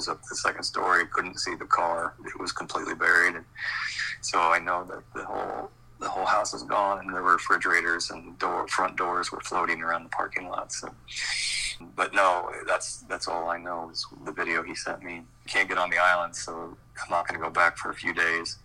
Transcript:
was up the second story, couldn't see the car; it was completely buried. And so I know that the whole the whole house was gone, and the refrigerators and door front doors were floating around the parking lot. So, but no, that's that's all I know is the video he sent me. Can't get on the island, so I'm not going to go back for a few days.